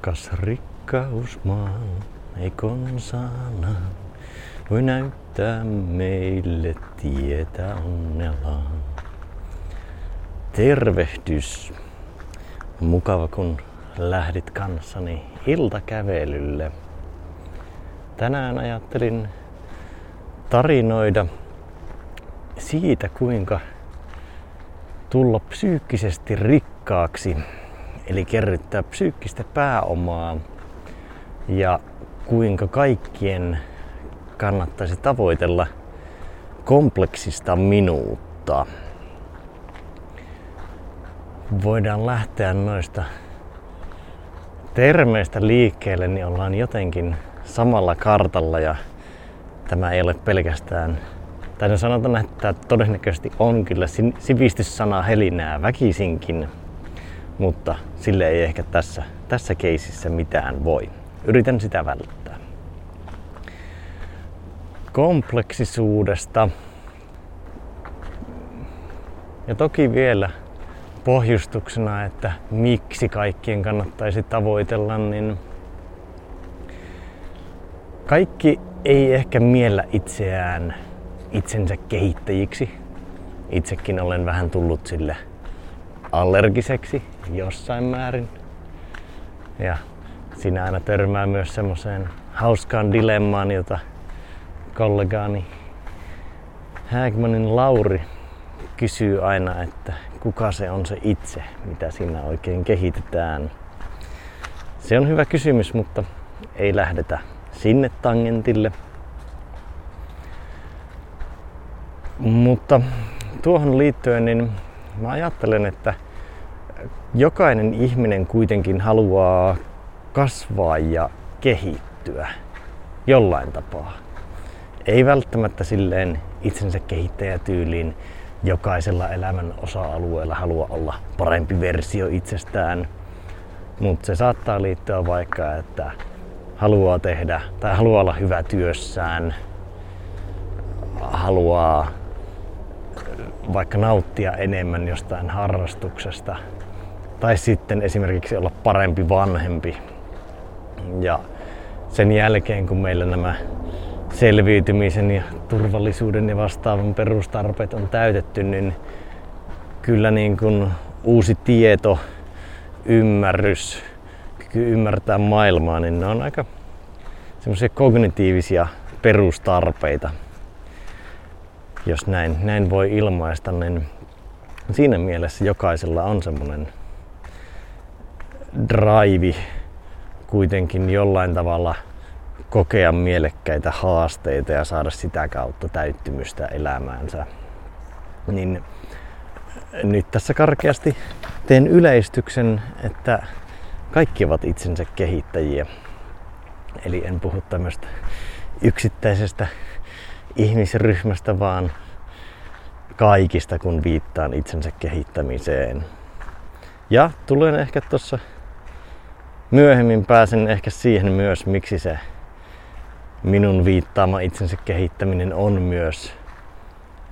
Kas rikkausmaa ei konsana voi näyttää meille tietä onnellaan. Tervehdys. Mukava kun lähdit kanssani iltakävelylle. Tänään ajattelin tarinoida siitä, kuinka tulla psyykkisesti rikkaaksi, eli kerryttää psyykkistä pääomaa ja kuinka kaikkien kannattaisi tavoitella kompleksista minuutta. Voidaan lähteä noista termeistä liikkeelle, niin ollaan jotenkin samalla kartalla ja tämä ei ole pelkästään tai no sanotaan, että todennäköisesti on kyllä sivistyssana helinää väkisinkin, mutta sille ei ehkä tässä, tässä keisissä mitään voi. Yritän sitä välttää. Kompleksisuudesta ja toki vielä pohjustuksena, että miksi kaikkien kannattaisi tavoitella, niin kaikki ei ehkä miellä itseään itsensä kehittäjiksi. Itsekin olen vähän tullut sille allergiseksi jossain määrin. Ja siinä aina törmää myös semmoiseen hauskaan dilemmaan, jota kollegaani Hägmanin Lauri kysyy aina, että kuka se on se itse, mitä siinä oikein kehitetään. Se on hyvä kysymys, mutta ei lähdetä sinne tangentille. Mutta tuohon liittyen niin mä ajattelen, että jokainen ihminen kuitenkin haluaa kasvaa ja kehittyä jollain tapaa. Ei välttämättä silleen itsensä kehittäjätyyliin jokaisella elämän osa-alueella halua olla parempi versio itsestään. Mutta se saattaa liittyä vaikka, että haluaa tehdä tai haluaa olla hyvä työssään, haluaa vaikka nauttia enemmän jostain harrastuksesta tai sitten esimerkiksi olla parempi vanhempi. Ja sen jälkeen, kun meillä nämä selviytymisen ja turvallisuuden ja vastaavan perustarpeet on täytetty, niin kyllä niin kuin uusi tieto, ymmärrys, kyky ymmärtää maailmaa, niin ne on aika semmoisia kognitiivisia perustarpeita, jos näin, näin voi ilmaista, niin siinä mielessä jokaisella on semmoinen drive kuitenkin jollain tavalla kokea mielekkäitä haasteita ja saada sitä kautta täyttymystä elämäänsä. Niin nyt tässä karkeasti teen yleistyksen, että kaikki ovat itsensä kehittäjiä. Eli en puhu tämmöistä yksittäisestä ihmisryhmästä, vaan kaikista, kun viittaan itsensä kehittämiseen. Ja tulen ehkä tuossa myöhemmin pääsen ehkä siihen myös, miksi se minun viittaama itsensä kehittäminen on myös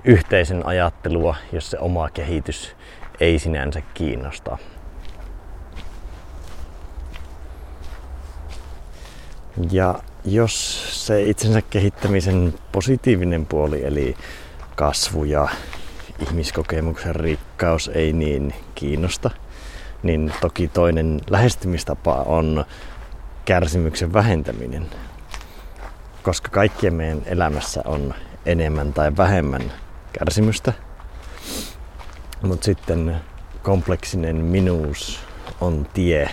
yhteisen ajattelua, jos se oma kehitys ei sinänsä kiinnosta. Ja jos se itsensä kehittämisen positiivinen puoli, eli kasvu ja ihmiskokemuksen rikkaus ei niin kiinnosta, niin toki toinen lähestymistapa on kärsimyksen vähentäminen. Koska kaikkien meidän elämässä on enemmän tai vähemmän kärsimystä, mutta sitten kompleksinen minuus on tie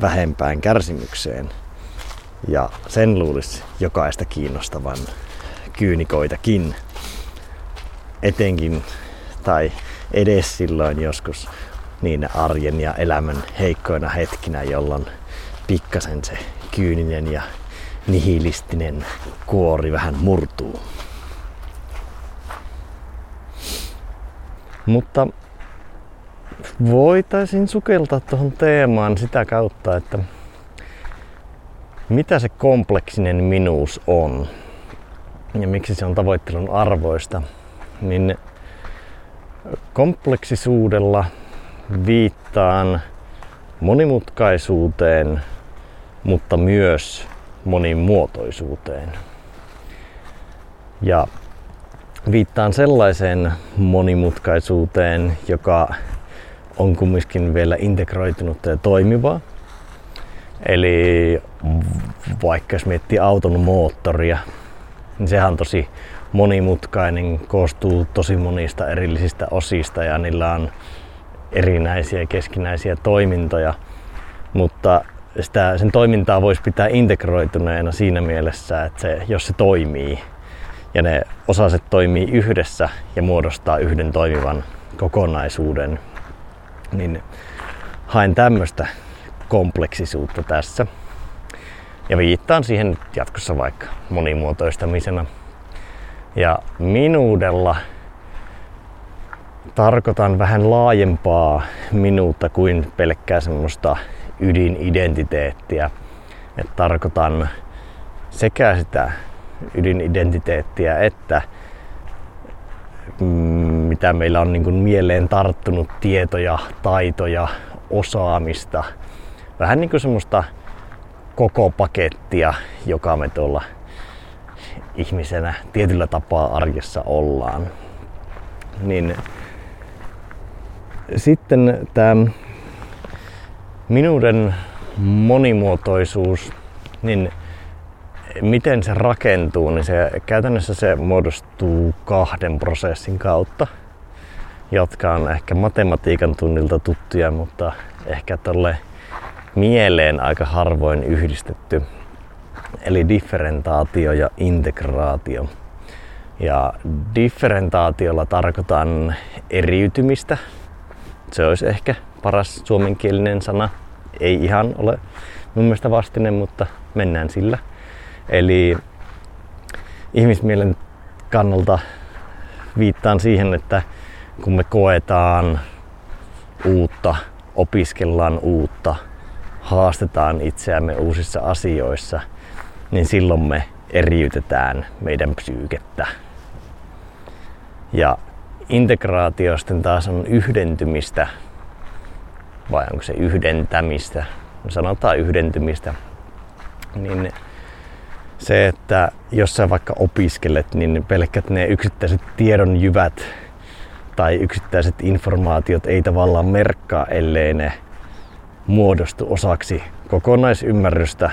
vähempään kärsimykseen – ja sen luulisi jokaista kiinnostavan kyynikoitakin. Etenkin tai edes silloin joskus niin arjen ja elämän heikkoina hetkinä, jolloin pikkasen se kyyninen ja nihilistinen kuori vähän murtuu. Mutta voitaisiin sukeltaa tuohon teemaan sitä kautta, että mitä se kompleksinen minuus on ja miksi se on tavoittelun arvoista, niin kompleksisuudella viittaan monimutkaisuuteen, mutta myös monimuotoisuuteen. Ja viittaan sellaiseen monimutkaisuuteen, joka on kumminkin vielä integroitunut ja toimivaa. Eli vaikka jos miettii auton moottoria, niin sehän on tosi monimutkainen, koostuu tosi monista erillisistä osista ja niillä on erinäisiä keskinäisiä toimintoja. Mutta sitä, sen toimintaa voisi pitää integroituneena siinä mielessä, että se, jos se toimii ja ne osaset toimii yhdessä ja muodostaa yhden toimivan kokonaisuuden, niin haen tämmöistä kompleksisuutta tässä. Ja viittaan siihen jatkossa vaikka monimuotoistamisena. Ja minuudella tarkoitan vähän laajempaa minuutta kuin pelkkää semmoista ydinidentiteettiä. Et tarkoitan sekä sitä ydinidentiteettiä että mm, mitä meillä on niin kuin mieleen tarttunut tietoja, taitoja, osaamista. Vähän niin kuin semmoista koko pakettia, joka me tuolla ihmisenä tietyllä tapaa arjessa ollaan. Niin sitten tämä minuuden monimuotoisuus, niin miten se rakentuu, niin se, käytännössä se muodostuu kahden prosessin kautta, jotka on ehkä matematiikan tunnilta tuttuja, mutta ehkä tolle mieleen aika harvoin yhdistetty. Eli differentaatio ja integraatio. Ja differentaatiolla tarkoitan eriytymistä. Se olisi ehkä paras suomenkielinen sana. Ei ihan ole mun mielestä vastinen, mutta mennään sillä. Eli ihmismielen kannalta viittaan siihen, että kun me koetaan uutta, opiskellaan uutta, haastetaan itseämme uusissa asioissa, niin silloin me eriytetään meidän psyykettä. Ja integraatio sitten taas on yhdentymistä, vai onko se yhdentämistä, sanotaan yhdentymistä, niin se, että jos sä vaikka opiskelet, niin pelkät ne yksittäiset tiedonjyvät tai yksittäiset informaatiot ei tavallaan merkkaa, ellei ne muodostu osaksi kokonaisymmärrystä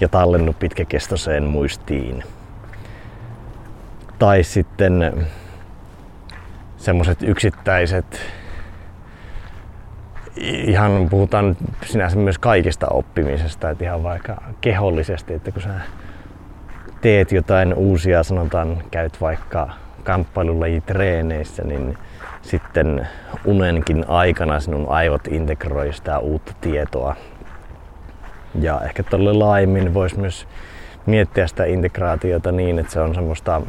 ja tallennu pitkäkestoiseen muistiin. Tai sitten semmoiset yksittäiset, ihan puhutaan sinänsä myös kaikista oppimisesta, että ihan vaikka kehollisesti, että kun sä teet jotain uusia, sanotaan käyt vaikka kamppailulajitreeneissä, niin sitten unenkin aikana sinun aivot integroi sitä uutta tietoa. Ja ehkä tuolle laajemmin voisi myös miettiä sitä integraatiota niin, että se on semmoista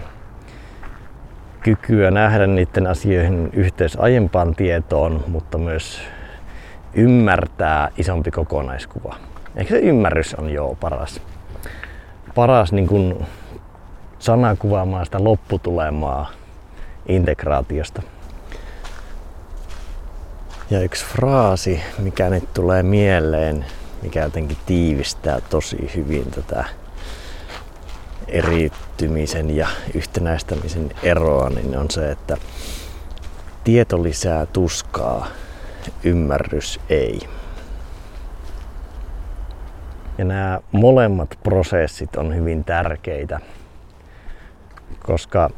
kykyä nähdä niiden asioihin yhteys aiempaan tietoon, mutta myös ymmärtää isompi kokonaiskuva. Ehkä se ymmärrys on jo paras, paras niin kuin sana kuvaamaan sitä lopputulemaa integraatiosta. Ja yksi fraasi, mikä nyt tulee mieleen, mikä jotenkin tiivistää tosi hyvin tätä eriytymisen ja yhtenäistämisen eroa, niin on se, että tieto lisää tuskaa, ymmärrys ei. Ja nämä molemmat prosessit on hyvin tärkeitä, koska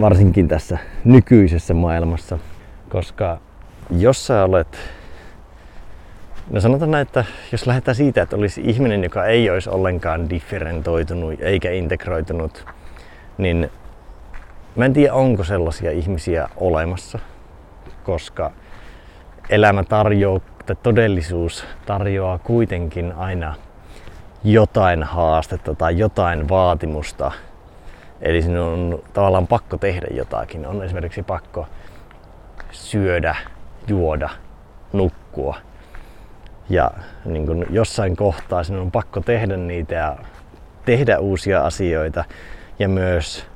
varsinkin tässä nykyisessä maailmassa, koska jos sä olet, no sanotaan näin, että jos lähdetään siitä, että olisi ihminen, joka ei olisi ollenkaan differentoitunut eikä integroitunut, niin mä en tiedä, onko sellaisia ihmisiä olemassa, koska elämä tarjoaa, tai todellisuus tarjoaa kuitenkin aina jotain haastetta tai jotain vaatimusta. Eli sinun on tavallaan pakko tehdä jotakin. On esimerkiksi pakko syödä juoda, nukkua. Ja niin kun jossain kohtaa sinun on pakko tehdä niitä ja tehdä uusia asioita ja myös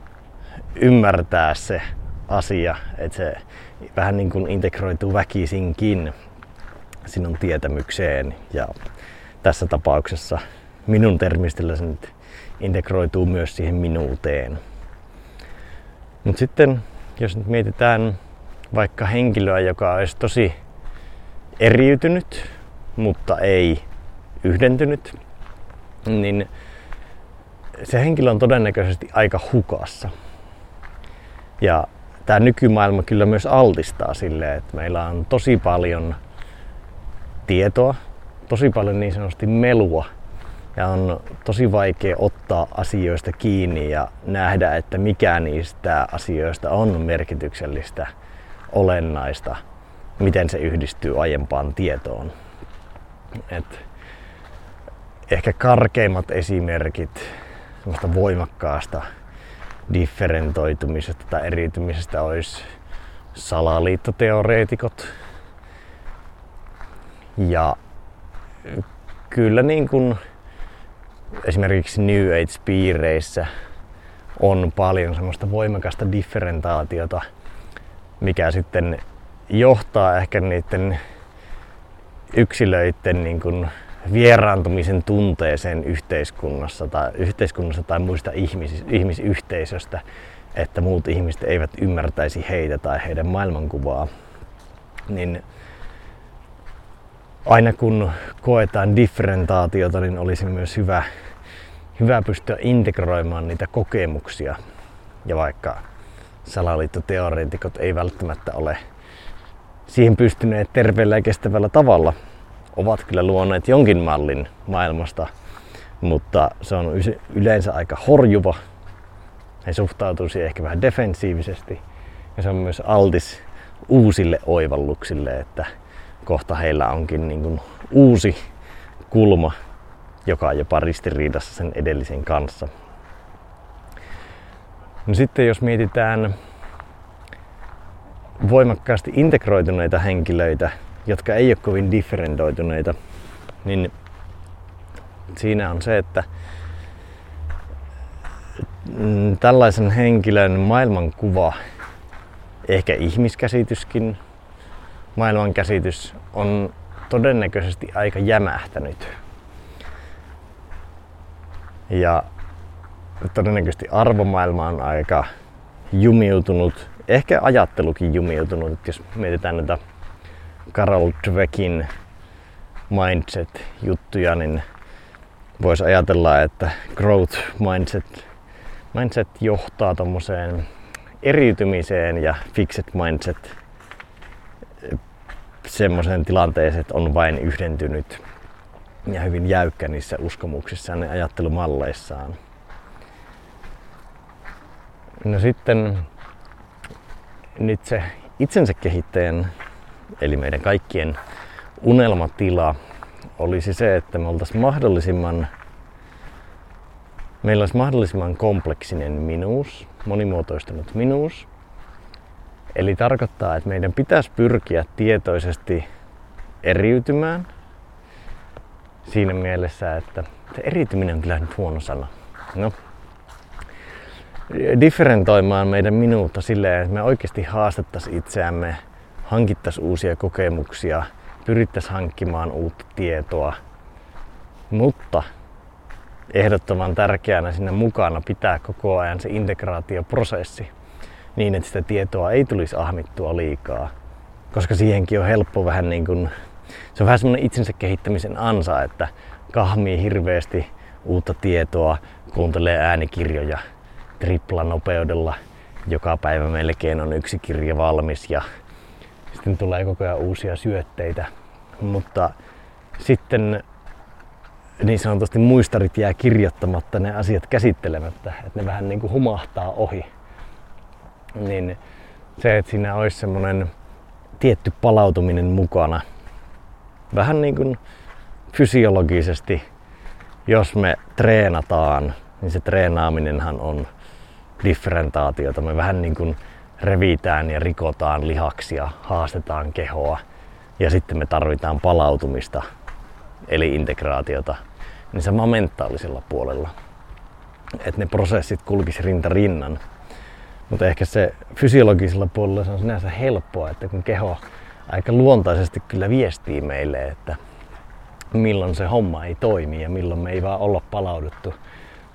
ymmärtää se asia, että se vähän niin kuin integroituu väkisinkin sinun tietämykseen ja tässä tapauksessa minun termistöllä se nyt integroituu myös siihen minuuteen. Mutta sitten jos nyt mietitään vaikka henkilöä, joka olisi tosi eriytynyt, mutta ei yhdentynyt, niin se henkilö on todennäköisesti aika hukassa. Ja tämä nykymaailma kyllä myös altistaa sille, että meillä on tosi paljon tietoa, tosi paljon niin sanotusti melua ja on tosi vaikea ottaa asioista kiinni ja nähdä, että mikä niistä asioista on merkityksellistä, olennaista, miten se yhdistyy aiempaan tietoon. Et ehkä karkeimmat esimerkit semmoista voimakkaasta differentoitumisesta tai eriytymisestä olisi salaliittoteoreetikot. Ja kyllä niin kuin esimerkiksi New Age-piireissä on paljon semmoista voimakasta differentaatiota, mikä sitten johtaa ehkä niiden yksilöiden niin kuin vieraantumisen tunteeseen yhteiskunnassa tai, yhteiskunnassa tai muista ihmis, ihmisyhteisöstä, että muut ihmiset eivät ymmärtäisi heitä tai heidän maailmankuvaa, niin aina kun koetaan differentaatiota, niin olisi myös hyvä, hyvä pystyä integroimaan niitä kokemuksia. Ja vaikka salaliittoteoreetikot ei välttämättä ole siihen pystyneet terveellä ja kestävällä tavalla, ovat kyllä luoneet jonkin mallin maailmasta, mutta se on yleensä aika horjuva. He suhtautuisi ehkä vähän defensiivisesti ja se on myös altis uusille oivalluksille, että kohta heillä onkin niin kuin uusi kulma, joka on jopa ristiriidassa sen edellisen kanssa. No sitten jos mietitään voimakkaasti integroituneita henkilöitä, jotka ei ole kovin differentoituneita, niin siinä on se, että tällaisen henkilön maailmankuva, ehkä ihmiskäsityskin, maailmankäsitys on todennäköisesti aika jämähtänyt. Ja todennäköisesti arvomaailma on aika jumiutunut, ehkä ajattelukin jumiutunut, jos mietitään näitä Carol Dweckin mindset-juttuja, niin voisi ajatella, että growth mindset, mindset johtaa tuommoiseen eriytymiseen ja fixed mindset semmoiseen tilanteeseen, että on vain yhdentynyt ja hyvin jäykkä niissä uskomuksissaan ja ajattelumalleissaan. No sitten nyt se itsensä kehittäjän, eli meidän kaikkien unelmatila olisi se, että me oltaisiin mahdollisimman meillä olisi mahdollisimman kompleksinen minuus, monimuotoistunut minuus, Eli tarkoittaa, että meidän pitäisi pyrkiä tietoisesti eriytymään siinä mielessä, että se eriytyminen on kyllä nyt huono sana. No, differentoimaan meidän minuutta silleen, että me oikeasti haastettaisiin itseämme, hankittaisiin uusia kokemuksia, pyrittäisiin hankkimaan uutta tietoa, mutta ehdottoman tärkeänä sinne mukana pitää koko ajan se integraatioprosessi niin, että sitä tietoa ei tulisi ahmittua liikaa. Koska siihenkin on helppo vähän niin kuin, se on vähän semmoinen itsensä kehittämisen ansa, että kahmii hirveästi uutta tietoa, kuuntelee äänikirjoja triplanopeudella. Joka päivä melkein on yksi kirja valmis ja sitten tulee koko ajan uusia syötteitä. Mutta sitten niin sanotusti muistarit jää kirjoittamatta ne asiat käsittelemättä, että ne vähän niin kuin humahtaa ohi niin se, että siinä olisi semmoinen tietty palautuminen mukana. Vähän niin kuin fysiologisesti, jos me treenataan, niin se treenaaminenhan on differentaatiota. Me vähän niin kuin revitään ja rikotaan lihaksia, haastetaan kehoa ja sitten me tarvitaan palautumista, eli integraatiota, niin sama mentaalisella puolella. Että ne prosessit kulkisi rinta rinnan mutta ehkä se fysiologisella puolella se on sinänsä helppoa, että kun keho aika luontaisesti kyllä viestii meille, että milloin se homma ei toimi ja milloin me ei vaan olla palauduttu.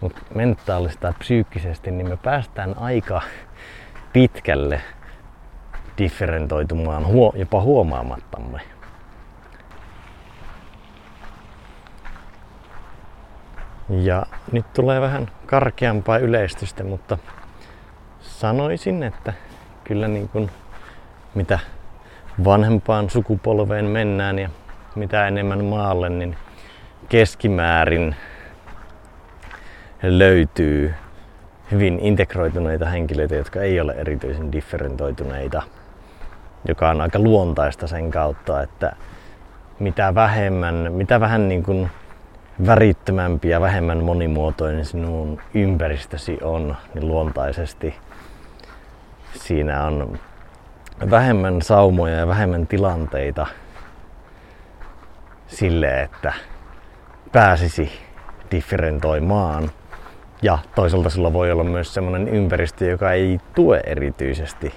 Mutta mentaalista ja psyykkisesti niin me päästään aika pitkälle differentoitumaan jopa huomaamattamme. Ja nyt tulee vähän karkeampaa yleistystä, mutta sanoisin, että kyllä niin kuin mitä vanhempaan sukupolveen mennään ja mitä enemmän maalle, niin keskimäärin löytyy hyvin integroituneita henkilöitä, jotka ei ole erityisen differentoituneita, joka on aika luontaista sen kautta, että mitä vähemmän, mitä vähän niin kuin värittömämpi ja vähemmän monimuotoinen sinun ympäristösi on, niin luontaisesti siinä on vähemmän saumoja ja vähemmän tilanteita sille, että pääsisi differentoimaan. Ja toisaalta sulla voi olla myös sellainen ympäristö, joka ei tue erityisesti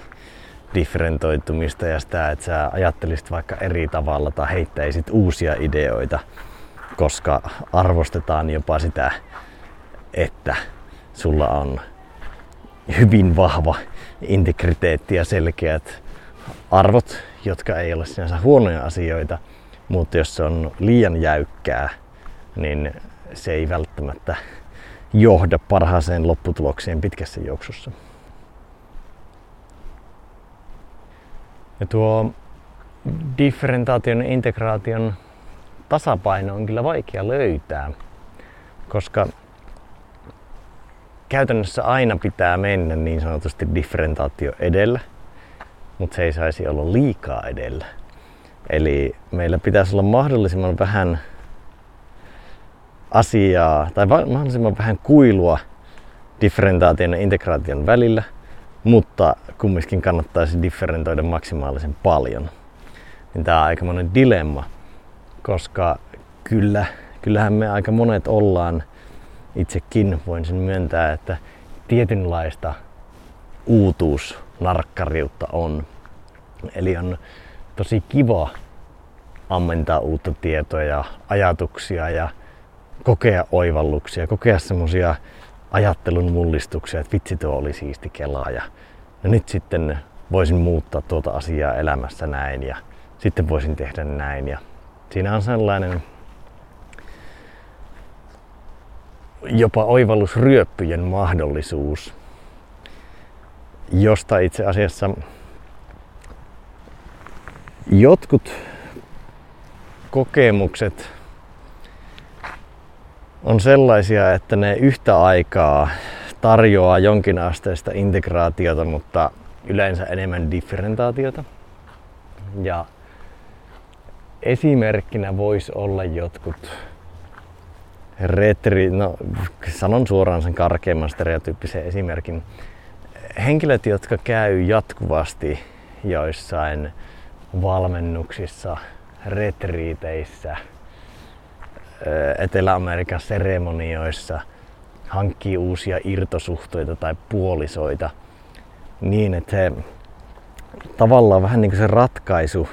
differentoitumista ja sitä, että sä ajattelisit vaikka eri tavalla tai heittäisit uusia ideoita, koska arvostetaan jopa sitä, että sulla on hyvin vahva integriteetti ja selkeät arvot, jotka ei ole sinänsä huonoja asioita, mutta jos se on liian jäykkää, niin se ei välttämättä johda parhaaseen lopputulokseen pitkässä juoksussa. Ja tuo differentaation ja integraation tasapaino on kyllä vaikea löytää, koska käytännössä aina pitää mennä niin sanotusti differentaatio edellä, mutta se ei saisi olla liikaa edellä. Eli meillä pitäisi olla mahdollisimman vähän asiaa tai mahdollisimman vähän kuilua differentaation ja integraation välillä, mutta kumminkin kannattaisi differentoida maksimaalisen paljon. Niin tämä on aika monen dilemma, koska kyllä, kyllähän me aika monet ollaan, itsekin voin sen myöntää, että tietynlaista uutuusnarkkariutta on. Eli on tosi kiva ammentaa uutta tietoa ja ajatuksia ja kokea oivalluksia, kokea semmosia ajattelun mullistuksia, että vitsi tuo oli siisti kelaa ja no nyt sitten voisin muuttaa tuota asiaa elämässä näin ja sitten voisin tehdä näin. Ja siinä on sellainen jopa oivallusryöppyjen mahdollisuus, josta itse asiassa jotkut kokemukset on sellaisia, että ne yhtä aikaa tarjoaa jonkinasteista integraatiota, mutta yleensä enemmän differentaatiota. Ja esimerkkinä voisi olla jotkut retri, no sanon suoraan sen karkeimman stereotyyppisen esimerkin. Henkilöt, jotka käy jatkuvasti joissain valmennuksissa, retriiteissä, Etelä-Amerikan seremonioissa, hankkii uusia irtosuhteita tai puolisoita niin, että se tavallaan vähän niin kuin se ratkaisu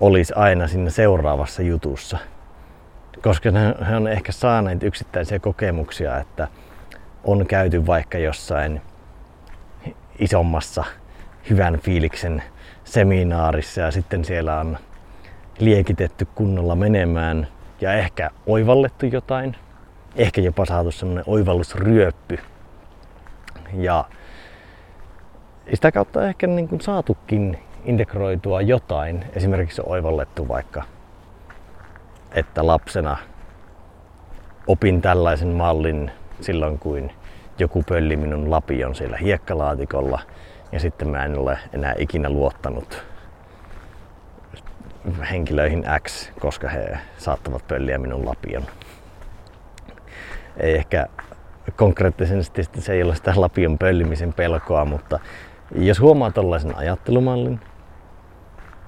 olisi aina siinä seuraavassa jutussa. Koska he on ehkä saaneet yksittäisiä kokemuksia, että on käyty vaikka jossain isommassa hyvän fiiliksen seminaarissa ja sitten siellä on liekitetty kunnolla menemään ja ehkä oivallettu jotain. Ehkä jopa saatu semmoinen oivallusryöppy. Ja sitä kautta ehkä niin kuin saatukin integroitua jotain. Esimerkiksi oivallettu vaikka, että lapsena opin tällaisen mallin silloin, kun joku pölli minun lapion siellä hiekkalaatikolla – ja sitten mä en ole enää ikinä luottanut henkilöihin X, koska he saattavat pölliä minun lapion. Ei ehkä konkreettisesti se ei ole sitä lapion pöllimisen pelkoa, mutta jos huomaa tällaisen ajattelumallin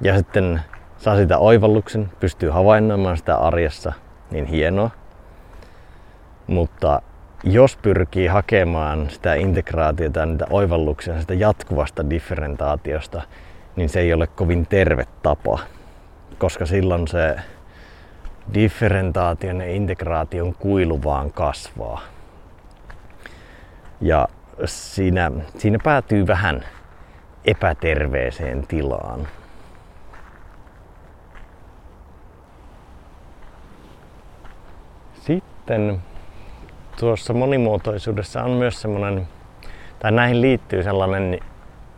ja sitten saa sitä oivalluksen, pystyy havainnoimaan sitä arjessa, niin hienoa. Mutta jos pyrkii hakemaan sitä integraatiota niitä oivalluksia sitä jatkuvasta differentaatiosta, niin se ei ole kovin terve tapa, koska silloin se differentaation ja integraation kuilu vaan kasvaa. Ja siinä, siinä päätyy vähän epäterveeseen tilaan. Sitten tuossa monimuotoisuudessa on myös semmoinen, tai näihin liittyy sellainen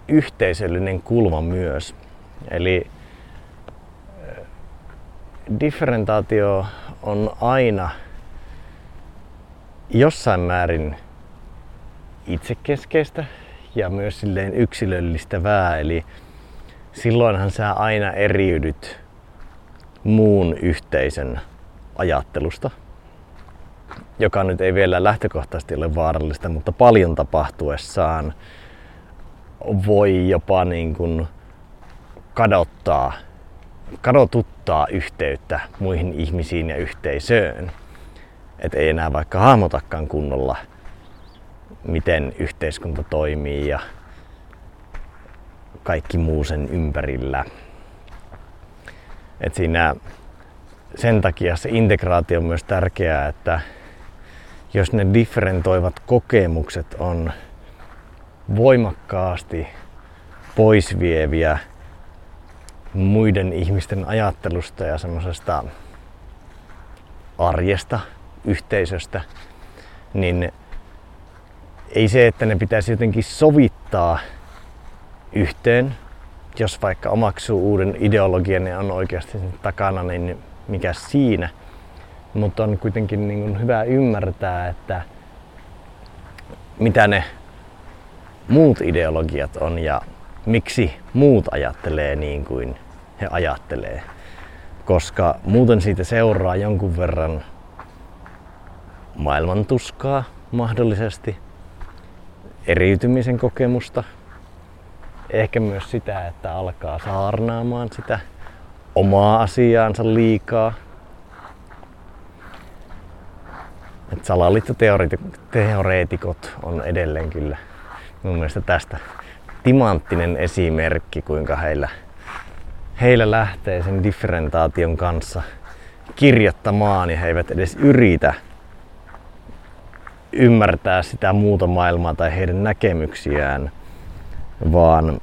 yhteisöllinen kulma myös. Eli differentaatio on aina jossain määrin itsekeskeistä ja myös silleen yksilöllistävää. Eli silloinhan sä aina eriydyt muun yhteisön ajattelusta, joka nyt ei vielä lähtökohtaisesti ole vaarallista, mutta paljon tapahtuessaan voi jopa niin kuin kadottaa, kadotuttaa yhteyttä muihin ihmisiin ja yhteisöön. Että ei enää vaikka hahmotakaan kunnolla, miten yhteiskunta toimii ja kaikki muu sen ympärillä. Et siinä sen takia se integraatio on myös tärkeää, että jos ne differentoivat kokemukset on voimakkaasti poisvieviä muiden ihmisten ajattelusta ja semmoisesta arjesta, yhteisöstä, niin ei se, että ne pitäisi jotenkin sovittaa yhteen, jos vaikka omaksuu uuden ideologian ja on oikeasti sen takana, niin mikä siinä. Mutta on kuitenkin niin kuin hyvä ymmärtää, että mitä ne muut ideologiat on ja miksi muut ajattelee niin kuin he ajattelee. Koska muuten siitä seuraa jonkun verran maailmantuskaa mahdollisesti, eriytymisen kokemusta, ehkä myös sitä, että alkaa saarnaamaan sitä omaa asiaansa liikaa. Et salaliittoteoreetikot on edelleen kyllä mun mielestä tästä timanttinen esimerkki, kuinka heillä, heillä lähtee sen differentaation kanssa kirjoittamaan ja he eivät edes yritä ymmärtää sitä muuta maailmaa tai heidän näkemyksiään, vaan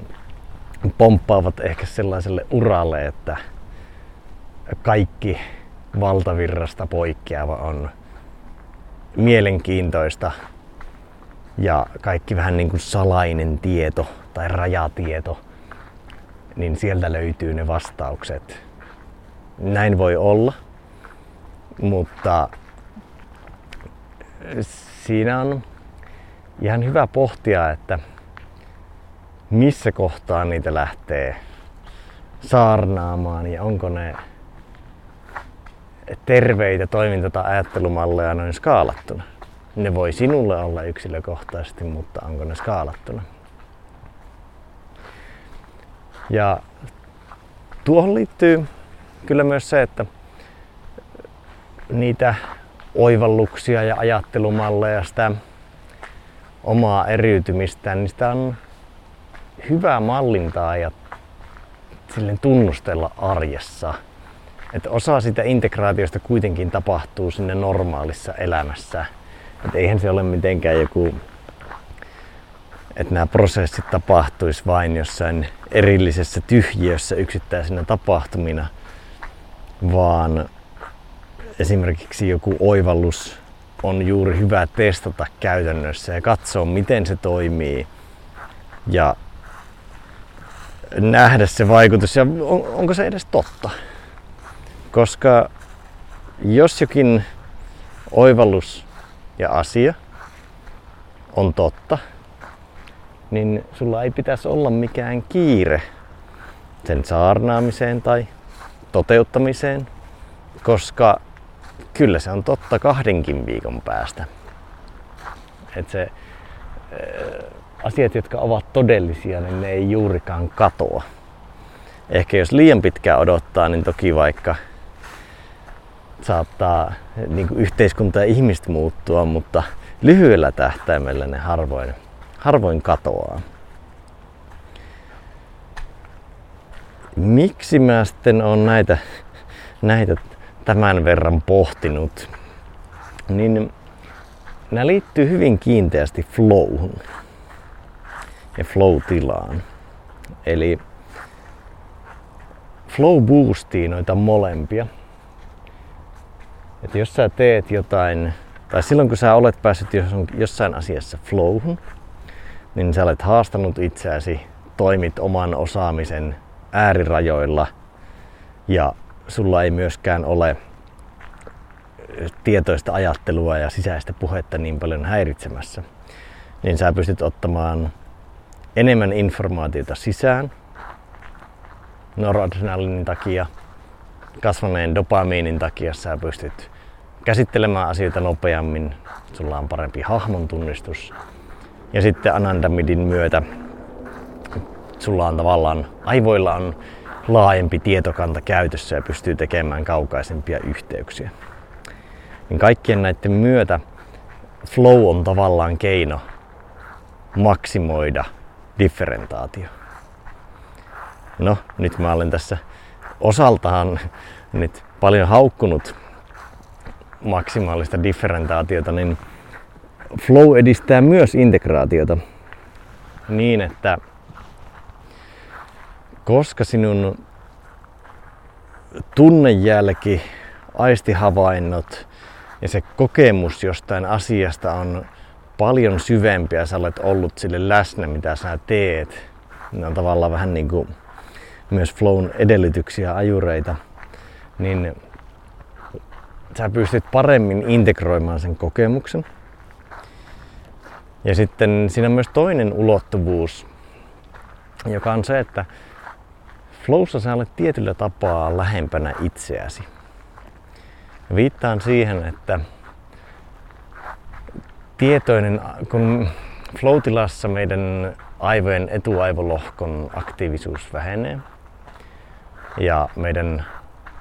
pomppaavat ehkä sellaiselle uralle, että kaikki valtavirrasta poikkeava on mielenkiintoista ja kaikki vähän niin kuin salainen tieto tai rajatieto, niin sieltä löytyy ne vastaukset. Näin voi olla, mutta siinä on ihan hyvä pohtia, että missä kohtaa niitä lähtee saarnaamaan ja onko ne terveitä toiminta- tai ajattelumalleja noin skaalattuna. Ne voi sinulle olla yksilökohtaisesti, mutta onko ne skaalattuna? Ja tuohon liittyy kyllä myös se, että niitä oivalluksia ja ajattelumalleja, sitä omaa eriytymistä, niin sitä on hyvä mallintaa ja silleen tunnustella arjessa. Että osa sitä integraatiosta kuitenkin tapahtuu sinne normaalissa elämässä. Että eihän se ole mitenkään joku, että nämä prosessit tapahtuisi vain jossain erillisessä tyhjiössä yksittäisenä tapahtumina, vaan esimerkiksi joku oivallus on juuri hyvä testata käytännössä ja katsoa, miten se toimii ja nähdä se vaikutus ja on, onko se edes totta. Koska jos jokin oivallus ja asia on totta, niin sulla ei pitäisi olla mikään kiire sen saarnaamiseen tai toteuttamiseen, koska kyllä se on totta kahdenkin viikon päästä. Et se, asiat, jotka ovat todellisia, niin ne ei juurikaan katoa. Ehkä jos liian pitkään odottaa, niin toki vaikka saattaa niin kuin yhteiskunta ja ihmiset muuttua, mutta lyhyellä tähtäimellä ne harvoin, harvoin katoaa. Miksi mä sitten on näitä, näitä tämän verran pohtinut, niin nämä liittyy hyvin kiinteästi flowhun ja flow-tilaan. Eli flow boostii noita molempia. Että jos sä teet jotain, tai silloin kun sä olet päässyt jossain asiassa flowhun, niin sä olet haastanut itseäsi, toimit oman osaamisen äärirajoilla ja sulla ei myöskään ole tietoista ajattelua ja sisäistä puhetta niin paljon häiritsemässä, niin sä pystyt ottamaan enemmän informaatiota sisään noradrenalinin takia, kasvaneen dopamiinin takia. Sä pystyt käsittelemään asioita nopeammin, sulla on parempi hahmon tunnistus. Ja sitten anandamidin myötä sulla on tavallaan, aivoilla on laajempi tietokanta käytössä ja pystyy tekemään kaukaisempia yhteyksiä. Niin kaikkien näiden myötä flow on tavallaan keino maksimoida differentaatio. No, nyt mä olen tässä osaltaan nyt paljon haukkunut maksimaalista differentaatiota, niin flow edistää myös integraatiota niin, että koska sinun tunnejälki, aistihavainnot ja se kokemus jostain asiasta on paljon syvempi ja sä olet ollut sille läsnä, mitä sä teet. Ne on tavallaan vähän niin kuin myös flown edellytyksiä, ajureita, niin sä pystyt paremmin integroimaan sen kokemuksen. Ja sitten siinä on myös toinen ulottuvuus, joka on se, että flowssa sä olet tietyllä tapaa lähempänä itseäsi. Viittaan siihen, että tietoinen, kun flow-tilassa meidän aivojen etuaivolohkon aktiivisuus vähenee ja meidän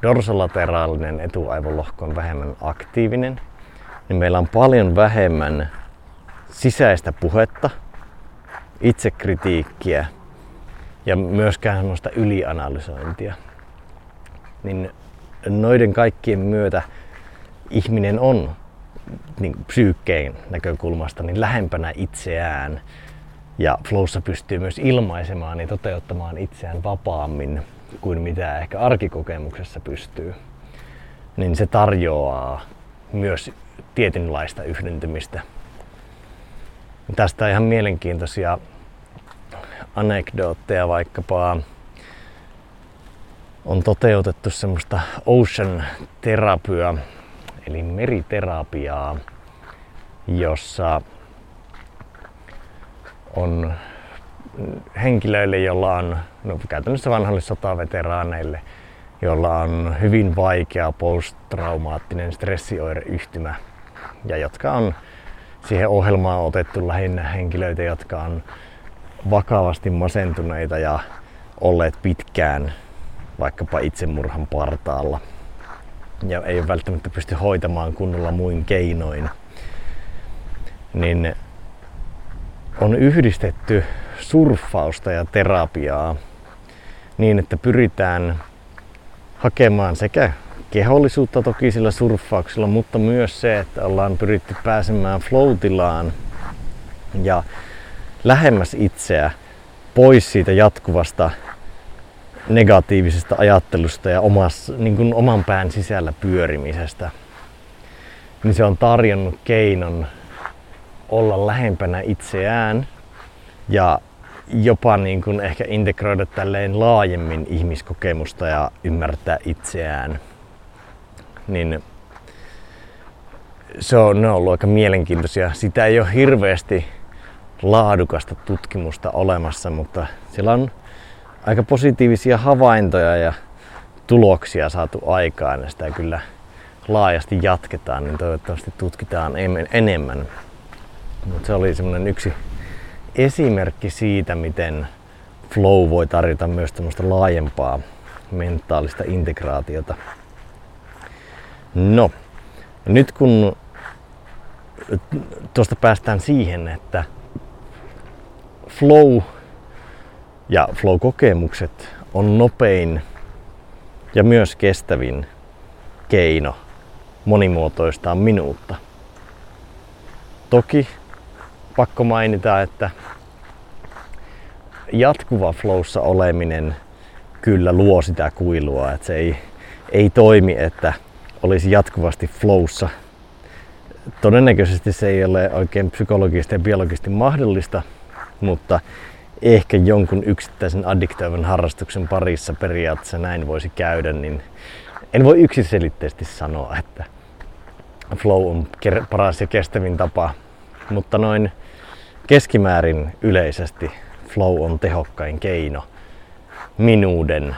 dorsolateraalinen etuaivolohko on vähemmän aktiivinen, niin meillä on paljon vähemmän sisäistä puhetta, itsekritiikkiä ja myöskään sellaista ylianalysointia. Niin noiden kaikkien myötä ihminen on niin psyykkeen näkökulmasta niin lähempänä itseään ja flowssa pystyy myös ilmaisemaan ja toteuttamaan itseään vapaammin kuin mitä ehkä arkikokemuksessa pystyy. Niin se tarjoaa myös tietynlaista yhdentymistä. Tästä on ihan mielenkiintoisia anekdootteja vaikkapa. On toteutettu semmoista ocean terapia, eli meriterapiaa, jossa on henkilöille, joilla on, no käytännössä vanhoille sotaveteraaneille, joilla on hyvin vaikea posttraumaattinen stressioireyhtymä ja jotka on siihen ohjelmaan otettu lähinnä henkilöitä, jotka on vakavasti masentuneita ja olleet pitkään vaikkapa itsemurhan partaalla. Ja ei ole välttämättä pysty hoitamaan kunnolla muin keinoin, niin on yhdistetty surffausta ja terapiaa niin, että pyritään hakemaan sekä kehollisuutta toki sillä surffauksella, mutta myös se, että ollaan pyritty pääsemään floatilaan ja lähemmäs itseä pois siitä jatkuvasta negatiivisesta ajattelusta ja omas, niin kuin oman pään sisällä pyörimisestä, niin se on tarjonnut keinon olla lähempänä itseään ja jopa niin kuin ehkä integroida tälleen laajemmin ihmiskokemusta ja ymmärtää itseään. Niin se on, ne on ollut aika mielenkiintoisia. Sitä ei ole hirveästi laadukasta tutkimusta olemassa, mutta siellä on aika positiivisia havaintoja ja tuloksia saatu aikaan ja sitä kyllä laajasti jatketaan, niin toivottavasti tutkitaan enemmän. Mutta se oli semmoinen yksi esimerkki siitä, miten flow voi tarjota myös tämmöistä laajempaa mentaalista integraatiota. No, nyt kun tuosta päästään siihen, että flow ja flow-kokemukset on nopein ja myös kestävin keino monimuotoistaa minuutta. Toki pakko mainita, että jatkuva flowssa oleminen kyllä luo sitä kuilua, että se ei, ei toimi, että olisi jatkuvasti flowssa. Todennäköisesti se ei ole oikein psykologisesti ja biologisesti mahdollista, mutta ehkä jonkun yksittäisen addiktoivan harrastuksen parissa periaatteessa näin voisi käydä, niin en voi yksiselitteisesti sanoa, että flow on paras ja kestävin tapa, mutta noin keskimäärin yleisesti flow on tehokkain keino minuuden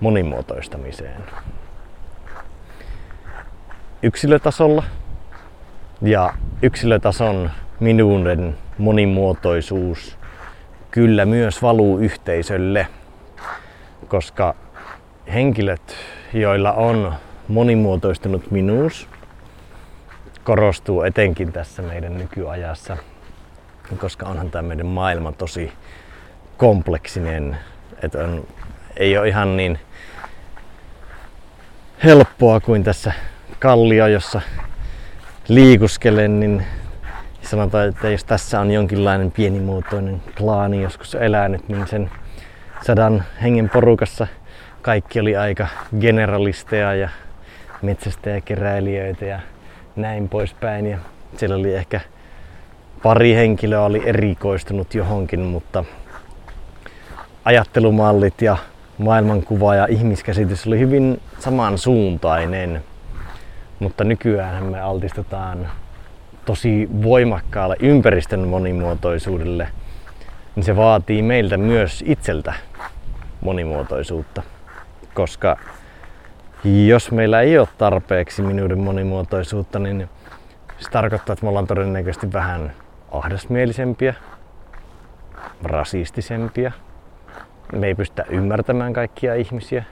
monimuotoistamiseen. Yksilötasolla. Ja yksilötason minuuden monimuotoisuus kyllä myös valuu yhteisölle, koska henkilöt, joilla on monimuotoistunut minuus, korostuu etenkin tässä meidän nykyajassa, koska onhan tämä meidän maailma tosi kompleksinen, että on, ei ole ihan niin helppoa kuin tässä kallio, jossa liikuskelen, niin sanotaan, että jos tässä on jonkinlainen pienimuotoinen klaani joskus elänyt, niin sen sadan hengen porukassa kaikki oli aika generalisteja ja metsästäjäkeräilijöitä ja näin poispäin. Ja siellä oli ehkä pari henkilöä oli erikoistunut johonkin, mutta ajattelumallit ja maailmankuva ja ihmiskäsitys oli hyvin samansuuntainen. Mutta nykyään me altistetaan tosi voimakkaalle ympäristön monimuotoisuudelle, niin se vaatii meiltä myös itseltä monimuotoisuutta. Koska jos meillä ei ole tarpeeksi minuuden monimuotoisuutta, niin se tarkoittaa, että me ollaan todennäköisesti vähän ahdasmielisempiä, rasistisempia. Me ei pystytä ymmärtämään kaikkia ihmisiä.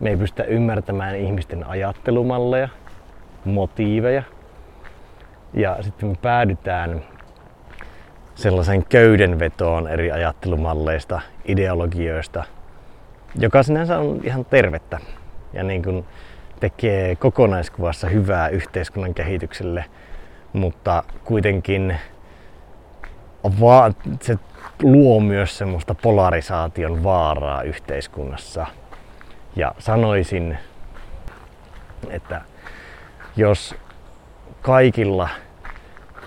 Me ei pystytä ymmärtämään ihmisten ajattelumalleja, motiiveja. Ja sitten me päädytään sellaisen köydenvetoon eri ajattelumalleista, ideologioista, joka sinänsä on ihan tervettä ja niin kuin tekee kokonaiskuvassa hyvää yhteiskunnan kehitykselle, mutta kuitenkin se luo myös semmoista polarisaation vaaraa yhteiskunnassa. Ja sanoisin, että jos kaikilla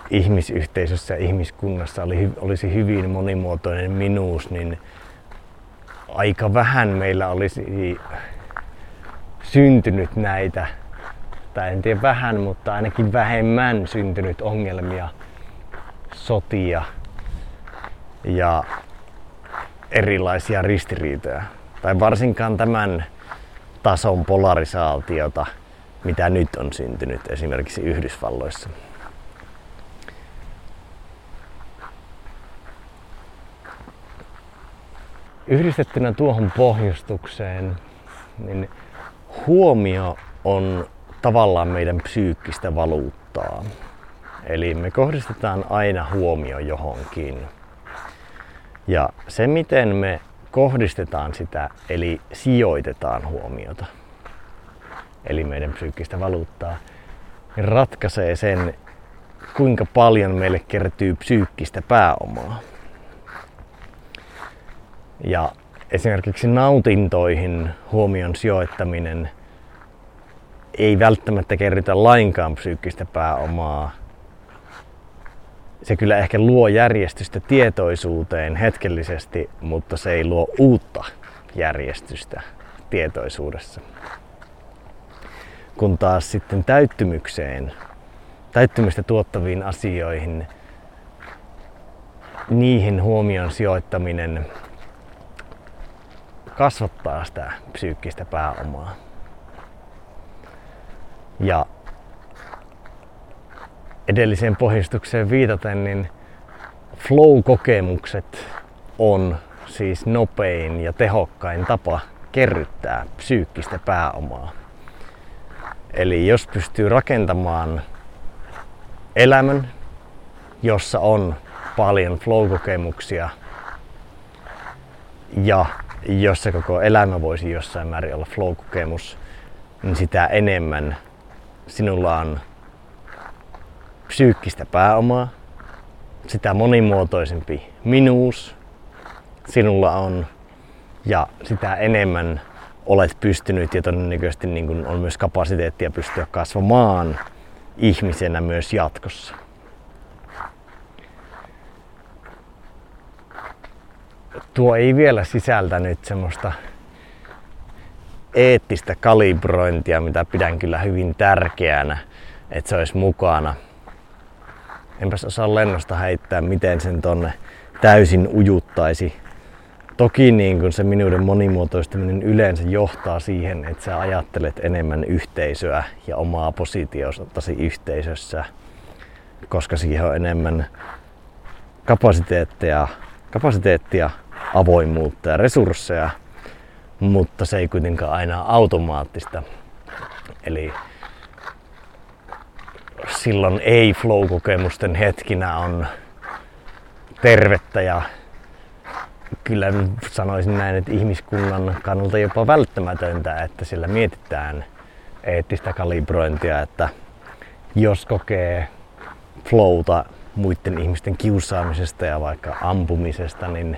ihmisyhteisössä ja ihmiskunnassa oli, olisi hyvin monimuotoinen minuus, niin aika vähän meillä olisi syntynyt näitä, tai en tiedä vähän, mutta ainakin vähemmän syntynyt ongelmia, sotia ja erilaisia ristiriitoja. Tai varsinkaan tämän tason polarisaatiota, mitä nyt on syntynyt esimerkiksi Yhdysvalloissa. Yhdistettynä tuohon pohjustukseen, niin huomio on tavallaan meidän psyykkistä valuuttaa. Eli me kohdistetaan aina huomio johonkin. Ja se, miten me kohdistetaan sitä, eli sijoitetaan huomiota, eli meidän psyykkistä valuuttaa, niin ratkaisee sen, kuinka paljon meille kertyy psyykkistä pääomaa. Ja esimerkiksi nautintoihin huomion sijoittaminen ei välttämättä kerrytä lainkaan psyykkistä pääomaa. Se kyllä ehkä luo järjestystä tietoisuuteen hetkellisesti, mutta se ei luo uutta järjestystä tietoisuudessa. Kun taas sitten täyttymykseen, täyttymistä tuottaviin asioihin, niihin huomion sijoittaminen kasvattaa sitä psyykkistä pääomaa. Ja edelliseen pohjustukseen viitaten, niin flow-kokemukset on siis nopein ja tehokkain tapa kerryttää psyykkistä pääomaa. Eli jos pystyy rakentamaan elämän, jossa on paljon flow-kokemuksia ja jos se koko elämä voisi jossain määrin olla flow-kokemus, niin sitä enemmän sinulla on psyykkistä pääomaa, sitä monimuotoisempi minuus sinulla on ja sitä enemmän olet pystynyt ja todennäköisesti niin kuin on myös kapasiteettia pystyä kasvamaan ihmisenä myös jatkossa. Tuo ei vielä sisältänyt semmoista eettistä kalibrointia, mitä pidän kyllä hyvin tärkeänä, että se olisi mukana. Enpäs osaa lennosta heittää, miten sen tonne täysin ujuttaisi Toki niin kun se minuuden monimuotoistuminen yleensä johtaa siihen, että sä ajattelet enemmän yhteisöä ja omaa positiostasi yhteisössä, koska siihen on enemmän kapasiteettia, kapasiteettia avoimuutta ja resursseja, mutta se ei kuitenkaan aina automaattista. Eli silloin ei-flow-kokemusten hetkinä on tervettä ja kyllä sanoisin näin, että ihmiskunnan kannalta jopa välttämätöntä, että sillä mietitään eettistä kalibrointia, että jos kokee flowta muiden ihmisten kiusaamisesta ja vaikka ampumisesta, niin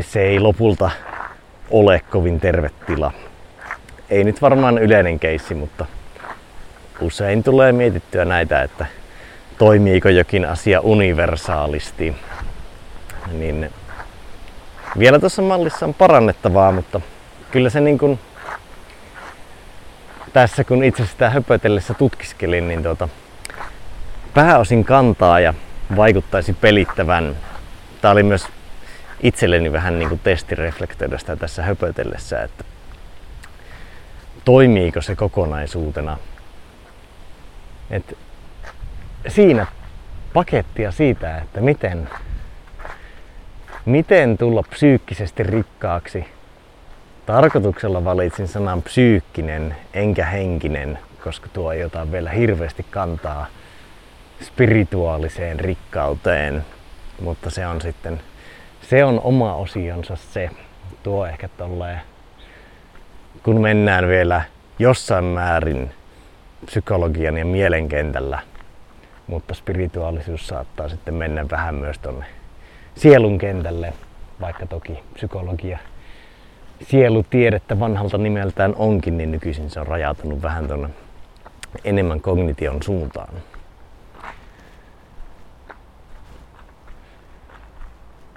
se ei lopulta ole kovin terve tila. Ei nyt varmaan yleinen keissi, mutta usein tulee mietittyä näitä, että toimiiko jokin asia universaalisti. Niin vielä tuossa mallissa on parannettavaa, mutta kyllä se niin kuin tässä kun itse sitä höpötellessä tutkiskelin, niin tuota, pääosin kantaa ja vaikuttaisi pelittävän. Tämä oli myös itselleni vähän niin kuin testireflektoida sitä tässä höpötellessä, että toimiiko se kokonaisuutena. Et siinä pakettia siitä, että miten Miten tulla psyykkisesti rikkaaksi? Tarkoituksella valitsin sanan psyykkinen enkä henkinen, koska tuo ei ota vielä hirveästi kantaa spirituaaliseen rikkauteen, mutta se on sitten, se on oma osionsa se. Tuo ehkä tolleen, kun mennään vielä jossain määrin psykologian ja mielenkentällä, mutta spirituaalisuus saattaa sitten mennä vähän myös tonne sielun kentälle, vaikka toki psykologia sielutiedettä vanhalta nimeltään onkin, niin nykyisin se on rajautunut vähän tuonne enemmän kognition suuntaan.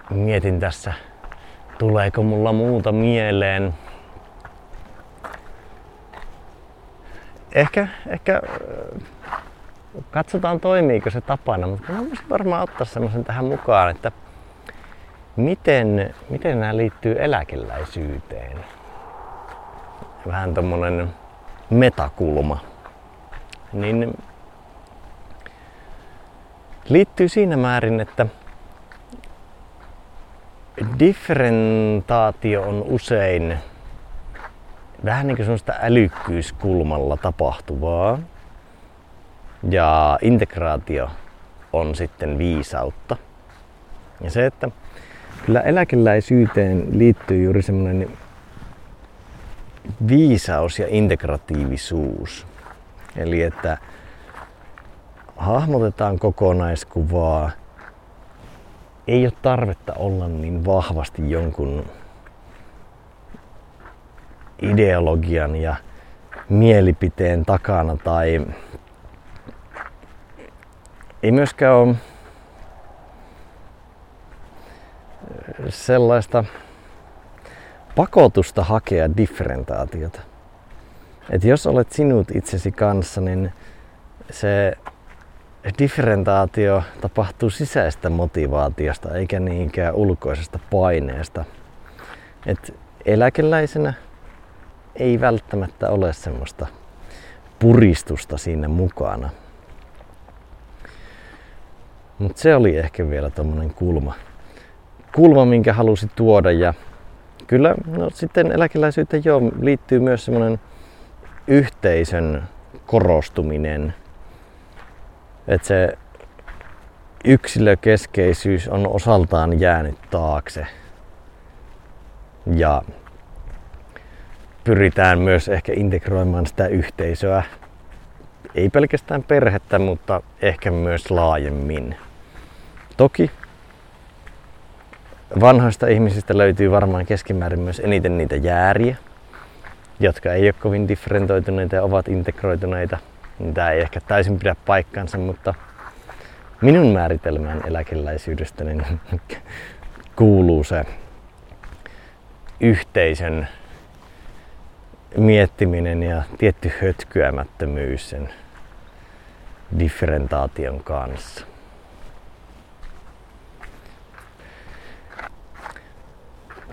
Mietin tässä, tuleeko mulla muuta mieleen. Ehkä, ehkä katsotaan toimiiko se tapana, mutta mä voisin varmaan ottaa semmoisen tähän mukaan, että Miten, miten nämä liittyy eläkeläisyyteen? Vähän tommonen metakulma. Niin liittyy siinä määrin, että differentaatio on usein vähän niin kuin semmoista älykkyyskulmalla tapahtuvaa. Ja integraatio on sitten viisautta. Ja se, että Kyllä eläkeläisyyteen liittyy juuri semmoinen viisaus ja integratiivisuus. Eli että hahmotetaan kokonaiskuvaa. Ei ole tarvetta olla niin vahvasti jonkun ideologian ja mielipiteen takana tai ei myöskään ole sellaista pakotusta hakea differentaatiota. Et jos olet sinut itsesi kanssa, niin se differentaatio tapahtuu sisäistä motivaatiosta eikä niinkään ulkoisesta paineesta. Et eläkeläisenä ei välttämättä ole semmoista puristusta siinä mukana. Mutta se oli ehkä vielä tommonen kulma, kulma, minkä halusi tuoda. Ja kyllä no, sitten eläkeläisyyteen jo liittyy myös semmoinen yhteisön korostuminen. Että se yksilökeskeisyys on osaltaan jäänyt taakse. Ja pyritään myös ehkä integroimaan sitä yhteisöä. Ei pelkästään perhettä, mutta ehkä myös laajemmin. Toki vanhoista ihmisistä löytyy varmaan keskimäärin myös eniten niitä jääriä, jotka ei ole kovin differentoituneita ja ovat integroituneita. Tämä ei ehkä täysin pidä paikkansa, mutta minun määritelmään eläkeläisyydestä niin kuuluu se yhteisön miettiminen ja tietty hötkyämättömyys sen differentaation kanssa.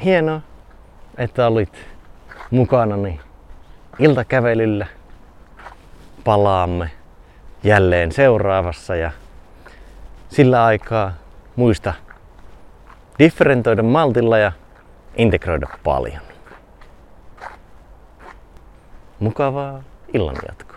Hienoa, että olit mukanani iltakävelyllä. Palaamme jälleen seuraavassa ja sillä aikaa muista differentoida maltilla ja integroida paljon. Mukavaa illanjatkoa.